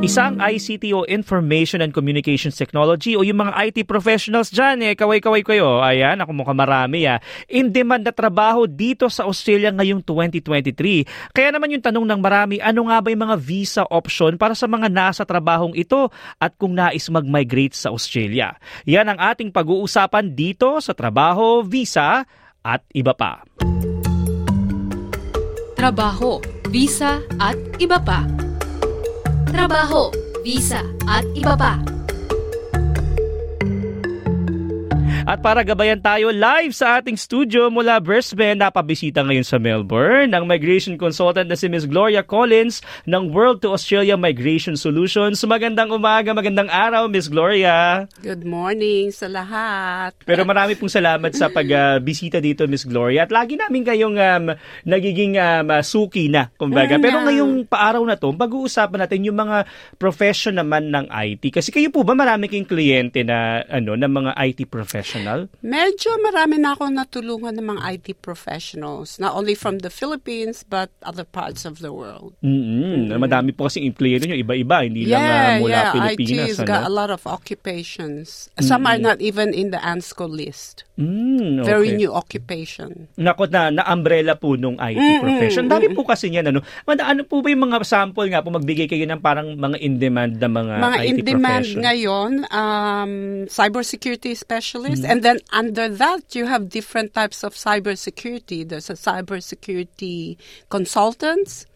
Isang ICT o Information and Communications Technology o yung mga IT professionals dyan, eh, kaway-kaway kayo. Ayan, ako mukhang marami ah. In demand na trabaho dito sa Australia ngayong 2023. Kaya naman yung tanong ng marami, ano nga ba yung mga visa option para sa mga nasa trabahong ito at kung nais mag-migrate sa Australia? Yan ang ating pag-uusapan dito sa trabaho, visa at iba pa. Trabaho, visa at iba pa trabaho, visa at iba pa. At para gabayan tayo live sa ating studio mula Brisbane, napabisita ngayon sa Melbourne ang migration consultant na si Ms. Gloria Collins ng World to Australia Migration Solutions. Magandang umaga, magandang araw, Ms. Gloria. Good morning sa lahat. Pero marami pong salamat sa pagbisita uh, dito, Ms. Gloria. At lagi namin kayong um, nagiging um, suki na, kumbaga. Pero ngayong paaraw na to, pag-uusapan natin yung mga profession naman ng IT. Kasi kayo po ba marami kayong kliyente na ano, ng mga IT professional? Professional? Medyo marami na ako natulungan ng mga IT professionals, not only from the Philippines but other parts of the world. Mm-hmm. Mm-hmm. Madami po kasi empleyado nyo, iba-iba, hindi yeah, lang uh, mula yeah. Pilipinas. IT has ano? got a lot of occupations. Some mm-hmm. are not even in the ANSCO list. Mm, okay. Very new occupation. Nako na, na-umbrella po nung IT mm-hmm. profession. Dami mm-hmm. po kasi niyan. Ano, ano po ba yung mga sample nga po, magbigay kayo ng parang mga in-demand na mga, mga IT in-demand profession? ngayon, um, cybersecurity specialist, mm-hmm. And then under that, you have different types of cybersecurity. There's a cybersecurity consultants,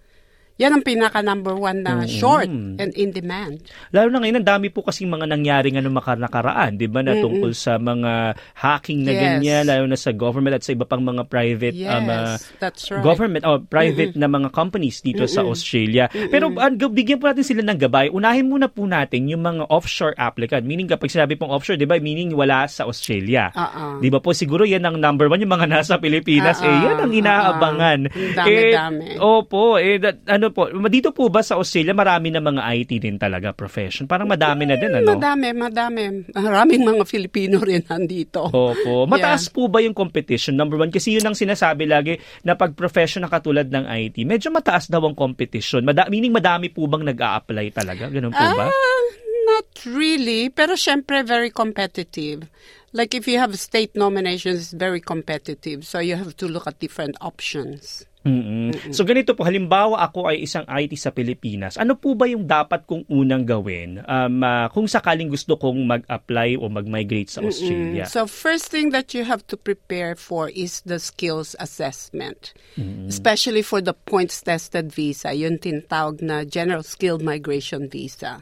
yan ang pinaka number one na mm-hmm. short and in demand. Lalo na ngayon, ang dami po kasing mga nangyari nga nung nakaraan, di ba, na mm-hmm. tungkol sa mga hacking na yes. ganyan, lalo na sa government at sa iba pang mga private yes, um, uh, that's right. government or oh, private mm-hmm. na mga companies dito mm-hmm. sa Australia. Mm-hmm. Pero uh, bigyan po natin sila ng gabay. Unahin muna po natin yung mga offshore applicant. Meaning kapag sinabi pong offshore, di ba, meaning wala sa Australia. Uh-uh. Di ba po, siguro yan ang number one, yung mga nasa Pilipinas. Uh-uh. Eh, yan ang inaabangan. Uh-uh. Dami-dami. Eh, opo, eh, that, ano, ano po, dito po ba sa Australia marami na mga IT din talaga profession? Parang madami na din, ano? Madami, madami. Maraming mga Filipino rin nandito. Opo. Mataas yeah. po ba yung competition? Number one, kasi yun ang sinasabi lagi na pag profession na katulad ng IT, medyo mataas daw ang competition. Mada- meaning madami po bang nag-a-apply talaga? Ganun po ba? Uh, not really. Pero syempre, very competitive. Like if you have state nominations, it's very competitive. So you have to look at different options. Mm-mm. So ganito po, halimbawa ako ay isang IT sa Pilipinas. Ano po ba yung dapat kong unang gawin um, uh, kung sakaling gusto kong mag-apply o mag-migrate sa Australia? Mm-mm. So first thing that you have to prepare for is the skills assessment. Mm-mm. Especially for the points tested visa, yun tinatawag na General Skilled Migration Visa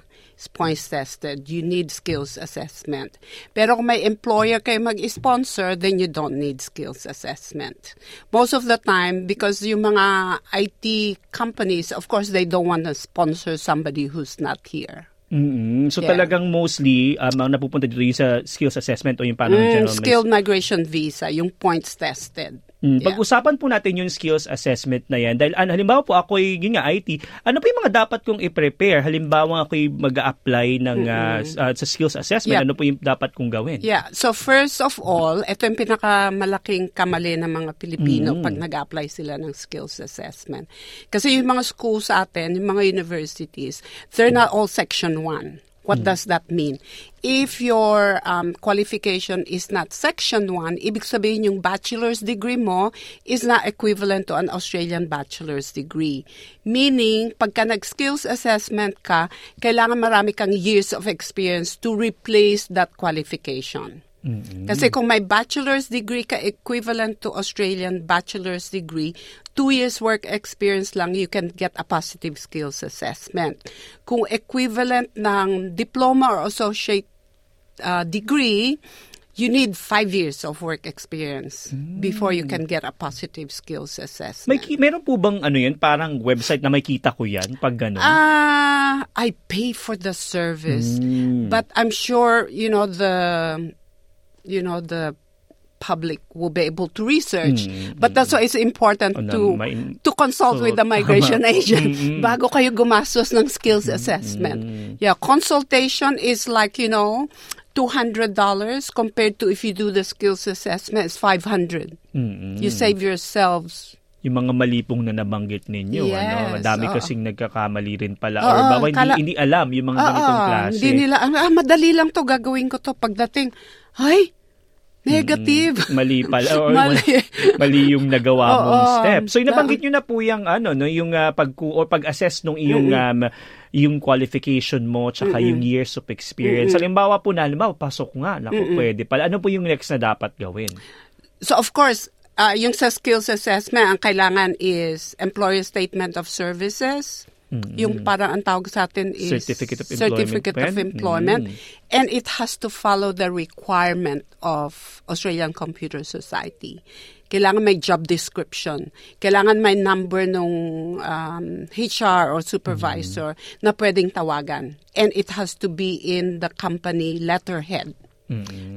points tested. You need skills assessment. Pero kung may employer kayo mag-sponsor, then you don't need skills assessment. Most of the time, because yung mga IT companies, of course, they don't want to sponsor somebody who's not here. Mm-hmm. So yeah. talagang mostly um, ang napupunta dito yung sa skills assessment o yung paano mm, general skilled migration visa, yung points tested. Mm, yeah. Pag-usapan po natin yung skills assessment na yan. Dahil ano, halimbawa po ako yun nga IT, ano po yung mga dapat kong i-prepare? Halimbawa ako mag-apply ng mm-hmm. uh, sa skills assessment, yeah. ano po yung dapat kong gawin? Yeah. So first of all, ito yung pinakamalaking kamali ng mga Pilipino mm-hmm. pag nag-apply sila ng skills assessment. Kasi yung mga schools sa atin, yung mga universities, they're not all section 1. What mm. does that mean? If your um, qualification is not Section 1, ibig sabihin yung bachelor's degree mo is not equivalent to an Australian bachelor's degree. Meaning, pagka nag-skills assessment ka, kailangan marami kang years of experience to replace that qualification. Mm-hmm. Kasi kung may bachelor's degree ka equivalent to Australian bachelor's degree, two years work experience lang, you can get a positive skills assessment. Kung equivalent ng diploma or associate uh, degree, you need five years of work experience mm. before you can get a positive skills assessment. May meron po bang ano yan, parang website na may kita ko yan pag gano'n? Ah, uh, I pay for the service. Mm. But I'm sure, you know, the you know, the public will be able to research. But that's why it's important na to to consult So, with the migration tama. agent bago kayo gumastos ng skills assessment. Yeah, consultation is like, you know, $200 compared to if you do the skills assessment, it's 500 You save yourselves yung mga mali pong na nabanggit ninyo. ano? Yes, Madami oo. kasing nagkakamali rin pala. Oo, or baka hindi, kala- hindi alam yung mga ganitong Ah, klase. Hindi nila, ah, madali lang to gagawin ko to pagdating. Ay, negative. mali pala or Mali. mali yung nagawa mong Oo. step. So nabanggit niyo na po yung ano no yung uh, pag or pag-assess nung iyong um, yung qualification mo tsaka yung years of experience. Halimbawa po na halimbawa pasok nga, naku pwede pala. Ano po yung next na dapat gawin? So of course, uh, yung sa skills assessment, ang kailangan is employer statement of services. Yung parang ang tawag sa atin is Certificate of Certificate of Employment. Employment. And it has to follow the requirement of Australian Computer Society. Kailangan may job description. Kailangan may number nung um, HR or supervisor na pwedeng tawagan. And it has to be in the company letterhead.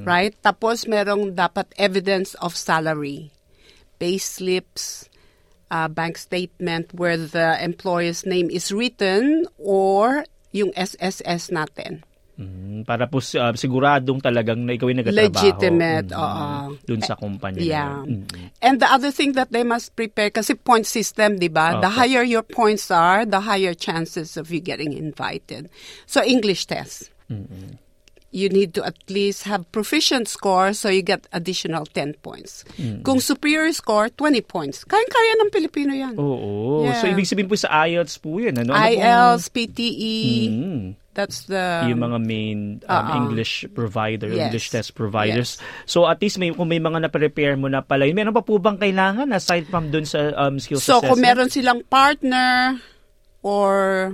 Right? Tapos merong dapat evidence of salary, pay slips, uh, bank statement where the employer's name is written or yung SSS natin. Mm, para po uh, siguradong talagang na ikaw yung nagtatrabaho. Legitimate, Mm, oo. Dun sa kumpanya. Yeah. Mm. And the other thing that they must prepare, kasi point system, di ba? The Opo. higher your points are, the higher chances of you getting invited. So English test. You need to at least have proficient score so you get additional 10 points. Kung superior score, 20 points. Kayang-kaya ng Pilipino yan. Oo. Yeah. So ibig sabihin po sa IELTS po yun. Ano? Ano pong- IELTS, PTE, Mm. that's the... yung mga main um, Oo. English provider, Yes. English test providers. So at least may kung may mga na-prepare mo na pala, meron pa po bang kailangan aside from dun sa um, skills So, assessment? kung meron silang partner or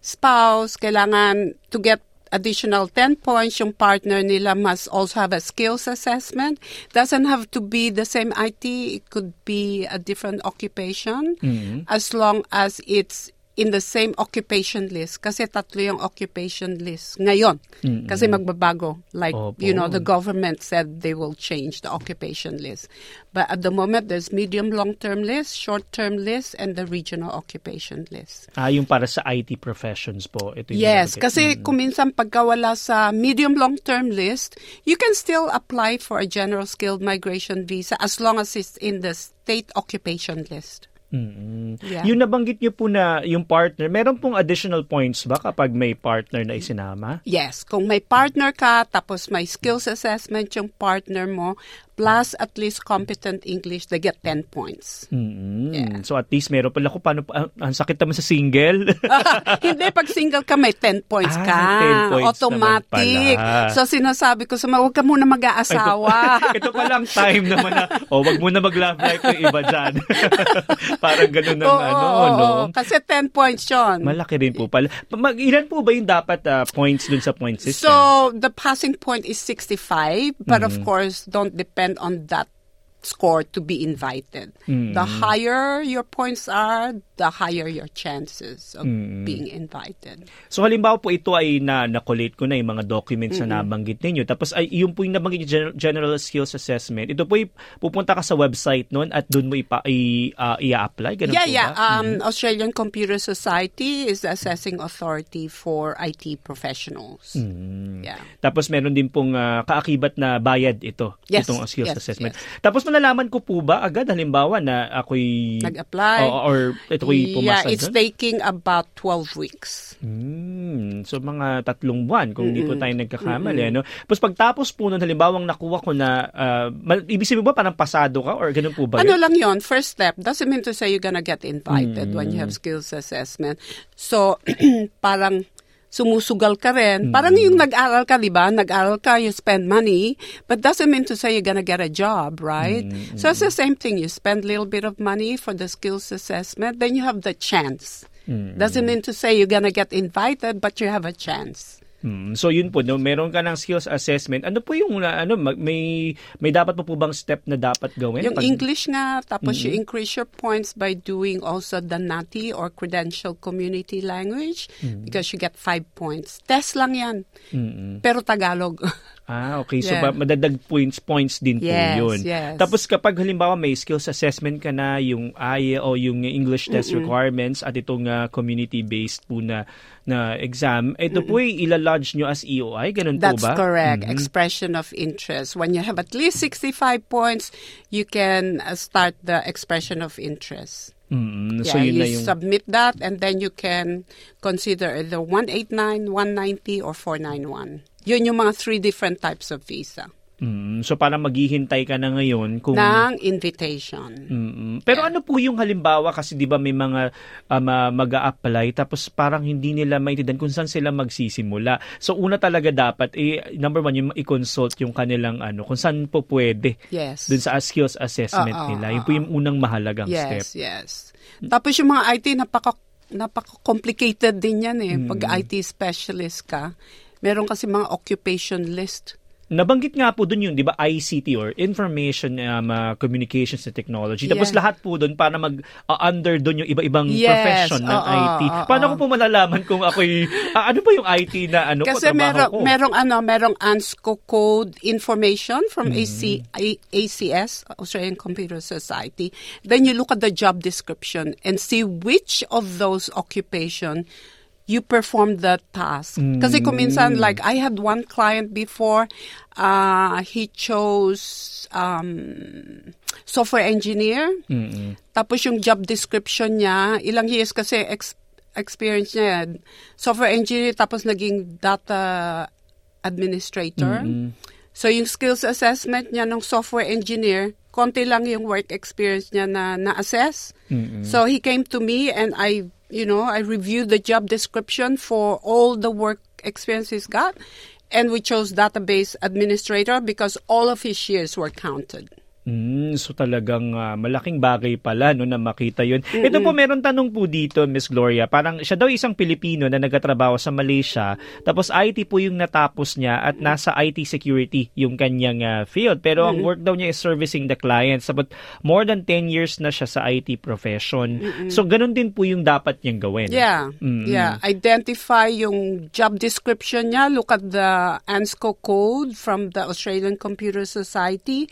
spouse, kailangan to get additional 10 points, yung partner nila must also have a skills assessment. Doesn't have to be the same IT. It could be a different occupation mm-hmm. as long as it's in the same occupation list. Kasi tatlo yung occupation list ngayon. Kasi magbabago. Like, Opo. you know, the government said they will change the occupation list. But at the moment, there's medium long-term list, short-term list, and the regional occupation list. Ah, yung para sa IT professions po. Ito yung Yes, nabanggit. kasi kung minsan pagka wala sa medium long-term list, you can still apply for a general skilled migration visa as long as it's in the state occupation list. Mm. Yeah. Yung nabanggit niyo po na yung partner, meron pong additional points ba kapag may partner na isinama? Yes, kung may partner ka, tapos may skills assessment yung partner mo, plus at least competent English, they get 10 points. Mm. Yeah. So at least meron pala ko paano pa- ang, ang sakit naman sa single. Hindi, pag single ka, may 10 points Ah, ka. may 10 points Automatic. So, sinasabi ko sa mga, huwag ka muna mag-aasawa. Ito pa lang time naman na, oh, wag mo na mag-love life yung iba dyan. Parang ganun ang Oo, ano, oo, no? oo. Kasi 10 points yun. Malaki rin po pala. Mag, ilan po ba yung dapat ah, points dun sa point system? So, the passing point is 65, but of Mm-hmm. course, don't depend on that score to be invited. Mm-hmm. The higher your points are, the higher your chances of Mm-hmm. being invited. So halimbawa po ito ay na nakolate ko na yung mga documents na nabanggit ninyo. Tapos ay yung po yung nabanggit yung general, general skills assessment. Ito po ay pupunta ka sa website nun at doon mo ipa, i, ah, i-apply. Ganun yeah, po yeah. ba? Um, Australian Computer Society is the assessing authority for IT professionals. Mm-hmm. Yeah. Tapos meron din pong ah, kaakibat na bayad ito, Yes, itong skills yes, assessment. yes. Tapos malalaman ko po ba agad halimbawa na ako'y Nag-apply. Oo, or ito ko'y Yeah, pumasa it's doon? taking about 12 weeks. Hmm, so mga tatlong buwan kung hindi po tayo nagkakamali. Ano? Tapos pagtapos po nun, halimbawa nakuha ko na, mal- ibig sabihin ba parang pasado ka or ganun po ba Ano yun? lang yon first step. Doesn't mean to say you're gonna get invited when you have Mm. skills assessment. So, parang sumusugal ka rin. Mm. Parang yung nag-aral ka, di ba? Nag-aral ka, you spend money, but doesn't mean to say you're gonna get a job, right? Mm, So it's the same thing. You spend a little bit of money for the skills assessment, then you have the chance. Mm. Doesn't mean to say you're gonna get invited, but you have a chance. Hmm, so yun po, no, meron ka ng skills assessment. Ano po yung uh, ano may may dapat po po bang step na dapat gawin? Yung Pag- English nga, tapos you increase your points by doing also the NATI or Credential Community Language because you get five points. Test lang yan. Mm-mm. Pero Tagalog. Ah, okay. So Yeah. ba- madadag points points din po Yes, 'yun. yes. Tapos kapag halimbawa may skills assessment ka na, yung I o yung English test requirements at itong ah, community-based po na na exam, ito po ay ilalodge nyo as EOI, ganun That's po ba? correct. Mhm. Expression of interest. When you have at least 65 points, you can uh, start the expression of interest. Mm, so yeah, yun you yung submit that and then you can consider either 189, 190, or 491. Yun yung mga three different types of visa. Mm, so parang maghihintay ka na ngayon kung Ng invitation. Mm-mm. Pero ano po yung halimbawa kasi 'di ba may mga um, uh, mag-a-apply tapos parang hindi nila maintindihan kung saan sila magsisimula. So una talaga dapat eh, number one yung i-consult yung kanilang ano kung saan po pwede Yes. dun sa skills assessment Oo, nila. oo, Yun po yung unang mahalagang step. Yes, yes. Tapos yung mga IT, napaka, napaka-complicated din yan eh. Pag Mm. IT specialist ka, meron kasi mga occupation list. Nabanggit nga po dun yung 'di ba ICT or Information um, uh, Communications and Technology. Tapos Yeah. lahat po dun para mag uh, dun yung iba-ibang Yes, profession ng oo, IT. oo. Paano ko po malalaman kung ako'y ah, ano ba yung IT na ano Kasi ko merong, ko? merong ano, merong ANSCO code information from Mm. AC, A- ACS, Australian Computer Society. Then you look at the job description and see which of those occupation you perform the task. Kasi kung minsan, like, I had one client before, uh, he chose um, software engineer. Mm-mm. Tapos yung job description niya, ilang years kasi ex- experience niya, software engineer, tapos naging data administrator. So yung skills assessment niya ng software engineer, konti lang yung work experience niya na na-assess. So he came to me and I, you know, I reviewed the job description for all the work experience he's got. And we chose database administrator because all of his years were counted. Mm, so talagang ah, malaking bagay pala no na makita 'yun. Ito po meron tanong po dito Miss Gloria, parang siya daw isang Pilipino na nagtatrabaho sa Malaysia, tapos IT po yung natapos niya at nasa IT security yung kanyang ah, field. Pero ang work daw niya is servicing the clients. But more than 10 years na siya sa IT profession. So ganun din po yung dapat niyang gawin. Yeah, Mm-mm. yeah. Identify yung job description niya. Look at the ANSCO code from the Australian Computer Society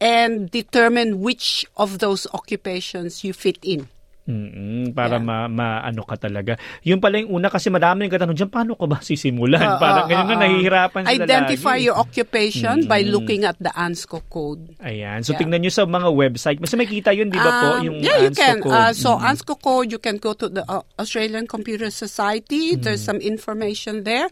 and determine which of those occupations you fit in. Mm-mm, para Yeah. ma, maano ka talaga. Yung pala yung una kasi marami nang katanong diyan paano ko ba sisimulan? Uh, parang uh, ganyan uh, na nahihirapan sila Identify lagi. your occupation by looking at the ANSCO code. Ayan. So, Yeah. tingnan nyo sa mga website. Mas makita yun, di ba po? Um, Yung yeah, you ANSCO can. code. Uh, so Mm. ANSCO code, you can go to the uh, Australian Computer Society. There's some information there.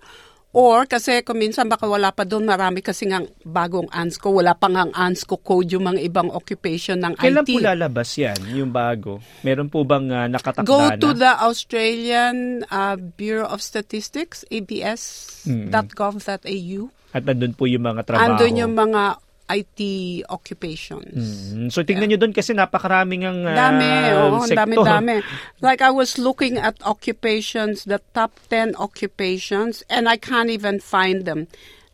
Or kasi kung minsan baka wala pa doon, marami kasi nga bagong ANSCO. Wala pa nga ang ANSCO code yung mga ibang occupation ng Kailan IT. po lalabas yan, yung bago? Meron po bang uh, nakatakda Go na? to the Australian uh, Bureau of Statistics, abs.gov.au. At nandun po yung mga trabaho. Andun yung mga IT occupations. Mm, So, tingnan nyo doon kasi napakaraming ang uh, Dami, oo, ang sektor. dami-dami. Like I was looking at occupations, the top 10 occupations, and I can't even find them.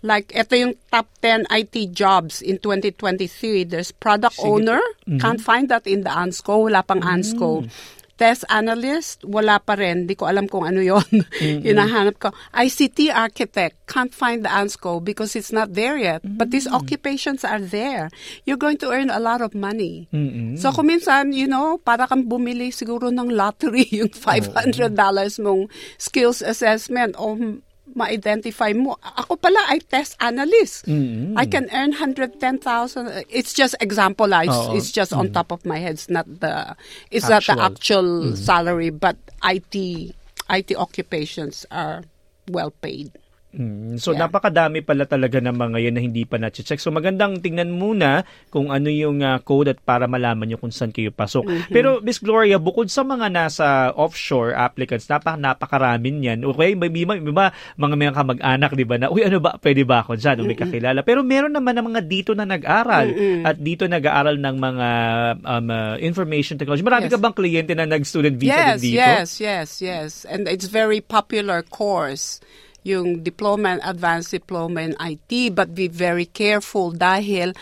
Like, ito yung top 10 IT jobs in 2023. There's product owner. Mm-hmm. Can't find that in the ANSCO. Wala pang ANSCO. Test analyst, wala pa rin. Di ko alam kung ano yon. Hinahanap ko. ICT architect, can't find the ANSCO because it's not there yet. But these Mm. occupations are there. You're going to earn a lot of money. Mm-mm. So kung minsan, you know, para kang bumili siguro ng lottery, yung $500 mong skills assessment o ma-identify mo. Ako pala ay test analyst. Mm-mm. I can earn 110,000. It's just example. ah. It's, just on top of my head. It's not the it's not the Actual. actual salary, but IT IT occupations are well paid. Mm, so Yeah. napakadami pala talaga ng mga yan na hindi pa na-check. So magandang tingnan muna kung ano yung uh, code at para malaman nyo kung saan kayo pasok. Mm-hmm. Pero Miss Gloria, bukod sa mga nasa offshore applicants, napak napakaraming yan. Okay, may, may, may, may mga mga kamag-anak, di ba, na, uy, ano ba, pwede ba ako dyan? O may kakilala. Pero meron naman ng mga dito na nag-aral at dito nag-aaral ng mga um, uh, information technology. Marami Yes. ka bang kliyente na nag-student visa yes, din dito? yes, yes, yes. And it's very popular course. Yung diploma and advanced diploma in IT but be very careful dahil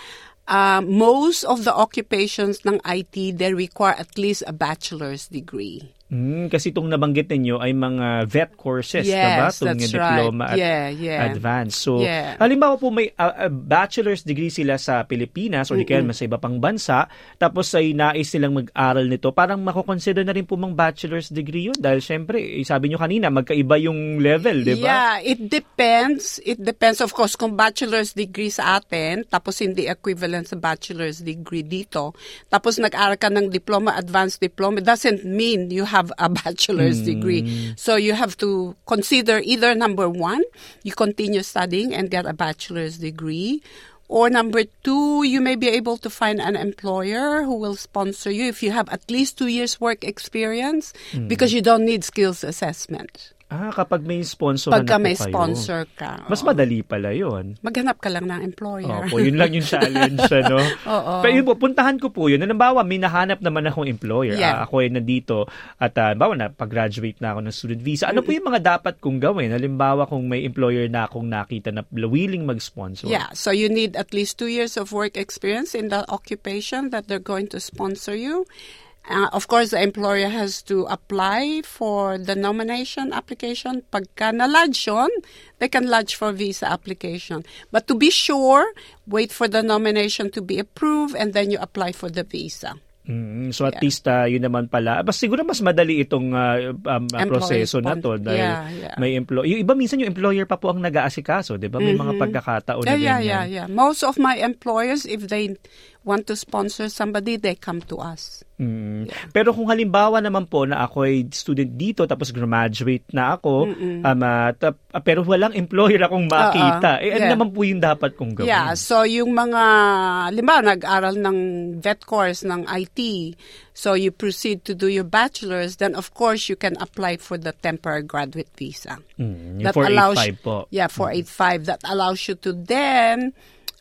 uh, most of the occupations ng IT they require at least a bachelor's degree. Mm, kasi itong nabanggit ninyo ay mga vet courses, Yes, diba? Itong that's diploma right. at Yeah, yeah. advanced. So, Yeah. halimbawa po may uh, a bachelor's degree sila sa Pilipinas o di kaya sa iba pang bansa, tapos ay nais silang mag-aral nito, parang makukonsider na rin po mang bachelor's degree yun dahil syempre, eh, sabi nyo kanina, magkaiba yung level, di ba? Yeah, it depends. It depends, of course, kung bachelor's degree sa atin, tapos hindi equivalent sa bachelor's degree dito, tapos nag-aral ka ng diploma, advanced diploma, it doesn't mean you have a bachelor's degree. Mm. So you have to consider either number one, you continue studying and get a bachelor's degree, or number two, you may be able to find an employer who will sponsor you if you have at least two years work experience mm. because you don't need skills assessment. Ah, kapag may sponsor Pagka na may kayo. sponsor ka. Mas oo. madali pala yun. Maghanap ka lang ng employer. Opo, yun lang yung challenge, ano? Oo. Pero yun po, puntahan ko po yun. Halimbawa, may nahanap naman akong employer. Yeah. Ah, ako ay nandito at uh, bawa na, pag-graduate na ako ng student visa. Ano po yung mga dapat kong gawin? Halimbawa, kung may employer na akong nakita na willing mag-sponsor. Yeah, so you need at least two years of work experience in that occupation that they're going to sponsor you. Uh, of course, the employer has to apply for the nomination application. Pagka na-lodge they can lodge for visa application. But to be sure, wait for the nomination to be approved and then you apply for the visa. Mm, so at Yeah. least uh, yun naman pala. Bas siguro mas madali itong uh, um, uh, proseso na to dahil Yeah, yeah. may employer. Yung iba minsan yung employer pa po ang nag-aasikaso, 'di ba? May mga pagkakataon na Mm-hmm. Yeah, yeah, ganyan. yeah, yeah. Most of my employers, if they want to sponsor somebody, they come to us. Mm. Pero kung halimbawa naman po na ako ay student dito tapos graduate na ako, um, ah, tap- ah, pero walang employer akong makita, eh ano yeah. naman po yung dapat kong gawin? Yeah, so yung mga, limba, nag-aral ng vet course ng IT, so you proceed to do your bachelor's, then of course you can apply for the temporary graduate visa. Mm, yung 485 po. Yeah, 485. That allows you to then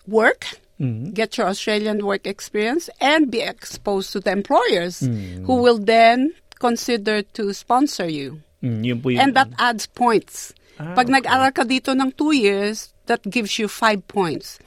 work, Mm-hmm. get your Australian work experience, and be exposed to the employers Mm. who will then consider to sponsor you. Mm, yun And that adds points. Ah, Pag okay. nag-aral ka dito ng two years, that gives you five points.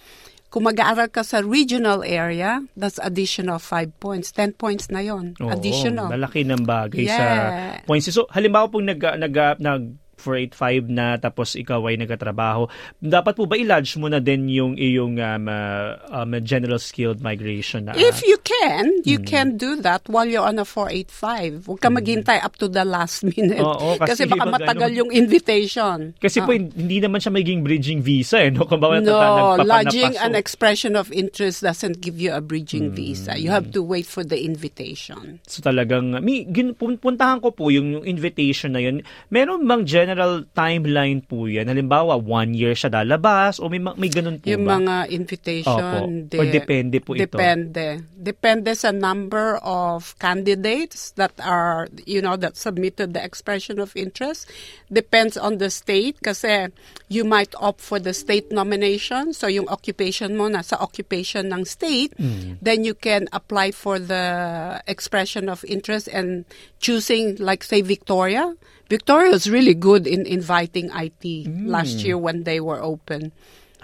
Kung mag-aaral ka sa regional area, that's additional five points. Ten points na yon. Oo, additional. malaki ng bagay sa Yeah. points. So, halimbawa pong nag, nag, nag 485 na tapos ikaw ay nagkatrabaho, dapat po ba i-lodge mo na din yung iyong um, uh, um, general skilled migration na If you can, you Hmm. can do that while you're on a 485. Huwag ka maghintay up to the last minute. Oo, kasi kasi, baka iba matagal ganun. yung invitation. kasi Ah. po hindi naman siya magiging bridging visa eh no kung bawa No, lodging an expression of interest doesn't give you a bridging Hmm. visa. You have to wait for the invitation. So talagang, mi, gin, pun- puntahan ko po yung, yung invitation na yun. Meron bang general timeline po yan? Halimbawa, one year siya lalabas o may, ma- may ganun po Yung ba? mga invitation, Opo. Or depende po ito? Depende. Depende sa number of candidates that are, you know, that submitted the expression of interest. Depends on the state kasi you might opt for the state nomination. So yung occupation mo nasa occupation ng state, Hmm. then you can apply for the expression of interest and choosing like say Victoria. Victoria was really good in inviting IT Hmm. last year when they were open.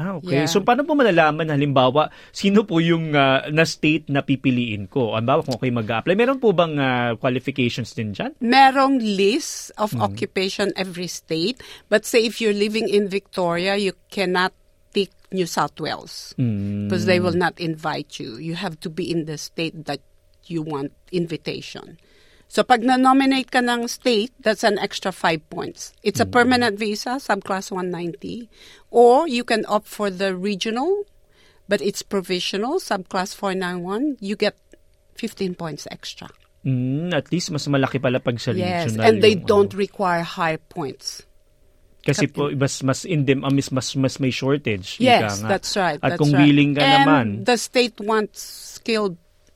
Ah, okay. Yeah. So, paano po malalaman, halimbawa, sino po yung ah, na state na pipiliin ko? Halimbawa, kung ako'y mag-apply, meron po bang ah, qualifications din dyan? merong list of occupation every state. But say if you're living in Victoria, you cannot take New South Wales because they will not invite you. You have to be in the state that you want invitation. So pag na-nominate ka ng state, that's an extra five points. It's a permanent visa, subclass 190. Or you can opt for the regional, but it's provisional, subclass 491. You get 15 points extra. Mm, at least mas malaki pala pag sa Yes, regional. and they yung, don't ano. require high points. Kasi po, mas, mas in them, ah, mas, mas, mas may shortage. Yes, nga. that's right. At that's kung right. willing ka and naman. the state wants skilled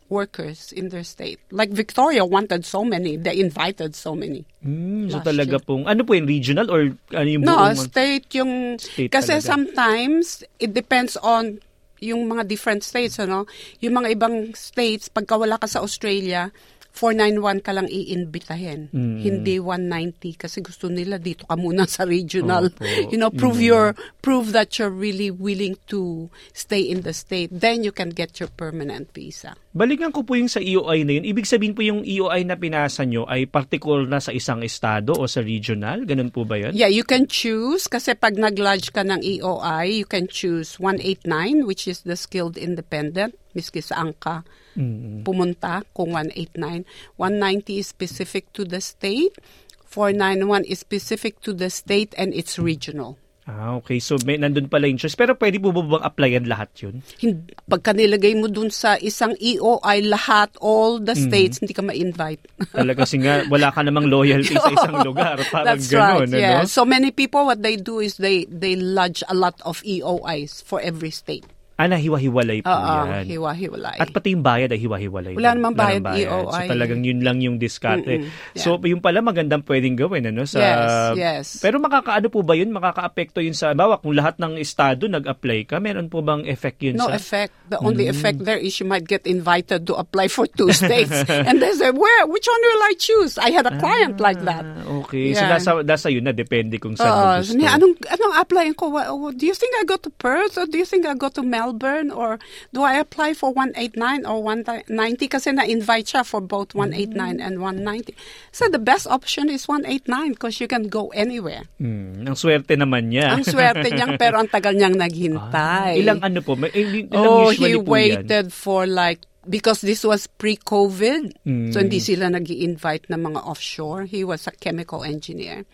workers in their state. Like Victoria wanted so many, they invited so many. Mm, so talaga year. pong, ano po yung regional or ano yung No, buong... state yung State kasi talaga. sometimes it depends on yung mga different states ano. Yung mga ibang states pagka wala ka sa Australia, 491 ka lang iimbitahin. Mm. Hindi 190 kasi gusto nila dito ka muna sa regional. Opo. You know, prove Yun your prove that you're really willing to stay in the state. Then you can get your permanent visa. Balikan ko po yung sa EOI na yun. Ibig sabihin po yung EOI na pinasa nyo ay particular na sa isang estado o sa regional? Ganun po ba yun? Yeah, you can choose kasi pag nag-lodge ka ng EOI, you can choose 189 which is the skilled independent miski saan ka pumunta kung 189. 190 is specific to the state. 491 is specific to the state and it's regional. Ah, okay. So may nandun pala yung choice. Pero pwede po ba bang applyan lahat yun? Pagka nilagay mo dun sa isang EOI, lahat, all the states, hindi ka ma-invite. Talaga kasi nga wala ka namang loyalty sa isang lugar. Parang That's ganun, right. Yeah. ano? So many people, what they do is they they lodge a lot of EOIs for every state. Ah, nahiwa-hiwalay po Oo, yan. hiwa-hiwalay. At pati yung bayad ay hiwa-hiwalay. Wala namang bayad, EOI. So talagang yun lang yung diskarte. Mm-mm, yeah. So yung pala magandang pwedeng gawin ano sa Yes, yes. Pero makakaano po ba yun? Makakaapekto yun sa bawa kung lahat ng estado nag-apply ka, meron po bang effect yun No sa effect. The only Mm. effect there is you might get invited to apply for two states. and they say, where? Which one will I choose? I had a client like that. Ah, Okay. So Yeah. nasa nasa yun na depende kung saan mo Oo. gusto. anong, anong applyin ko? Do you think I go to Perth or do you think I go to Melbourne or do I apply for 189 or 190? Kasi na-invite siya for both 189 and 190. So the best option is 189 because you can go anywhere. Hmm, ang swerte naman niya. Ang swerte niyang pero ang tagal niyang naghintay. Ah, ilang ano po? May, il- ilang Oh, he po yan? waited for like because this was pre-COVID, Mm. so hindi sila nag invite ng mga offshore. He was a chemical engineer.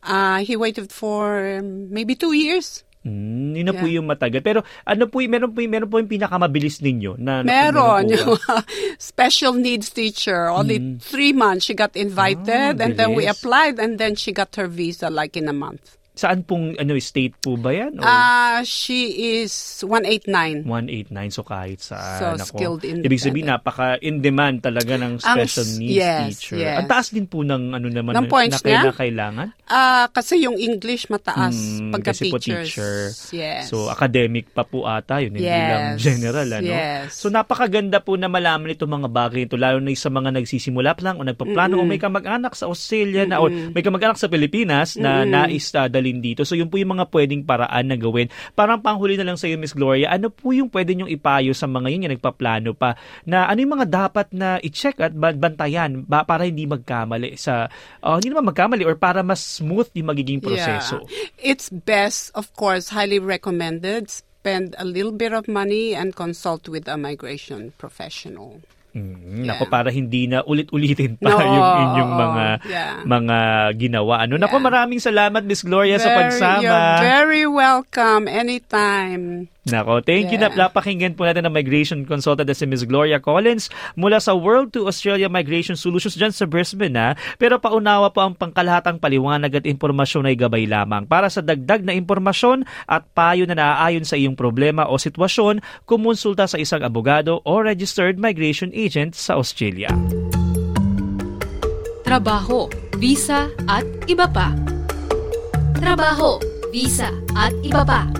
Uh, he waited for um, maybe two years. Hmm, yun na po Yeah. yung matagal. Pero ano po, meron po, yung- meron po yung pinakamabilis ninyo? Na, na- Meron, po yung special needs teacher. Only three months she got invited Mm. Ah, and then we bilis. applied and then she got her visa like in a month. Saan pong ano, state po ba yan? O Uh, she is 189. 189, so kahit saan. So, Ako. skilled Ibig sabihin, napaka-in-demand talaga ng special s- needs yes, teacher. yes. Ang taas din po ng ano naman Ng points na niya? kailangan. Ah, kasi yung English mataas Hmm, pagka kasi po teachers. teacher. Yes. So, academic pa po ata yun, hindi Yes, lang general. Ano? yes. So, napakaganda po na malaman itong mga bagay ito, lalo na sa mga nagsisimula pa lang o nagpaplano o may kamag-anak sa Australia na, o may kamag-anak sa Pilipinas na nais uh, dalhin dito. So, yun po yung mga pwedeng paraan na gawin. Parang panghuli na lang sa iyo, Miss Gloria, ano po yung pwede nyong ipayo sa mga yun yung nagpaplano pa na ano yung mga dapat na i-check at ban- bantayan ba, para hindi magkamali sa, uh, hindi naman magkamali or para mas smooth yung magiging proseso? Yeah. It's best, of course, highly recommended. Spend a little bit of money and consult with a migration professional. Mm, Yeah. Nako para hindi na ulit-ulitin pa No, yung inyong oo, mga yeah. mga ginawa. Ano nako Yeah. maraming salamat Miss Gloria sa Very- pagsama. You're very welcome anytime. Nako, thank you Yeah. na napakinggan po natin ang migration consultant na si Miss Gloria Collins mula sa World to Australia Migration Solutions dyan sa Brisbane na. Pero paunawa po ang pangkalahatang paliwanag at impormasyon ay gabay lamang. Para sa dagdag na impormasyon at payo na naaayon sa iyong problema o sitwasyon, kumonsulta sa isang abogado o registered migration agent sa Australia. trabaho, visa at iba pa. Trabaho, visa at iba pa.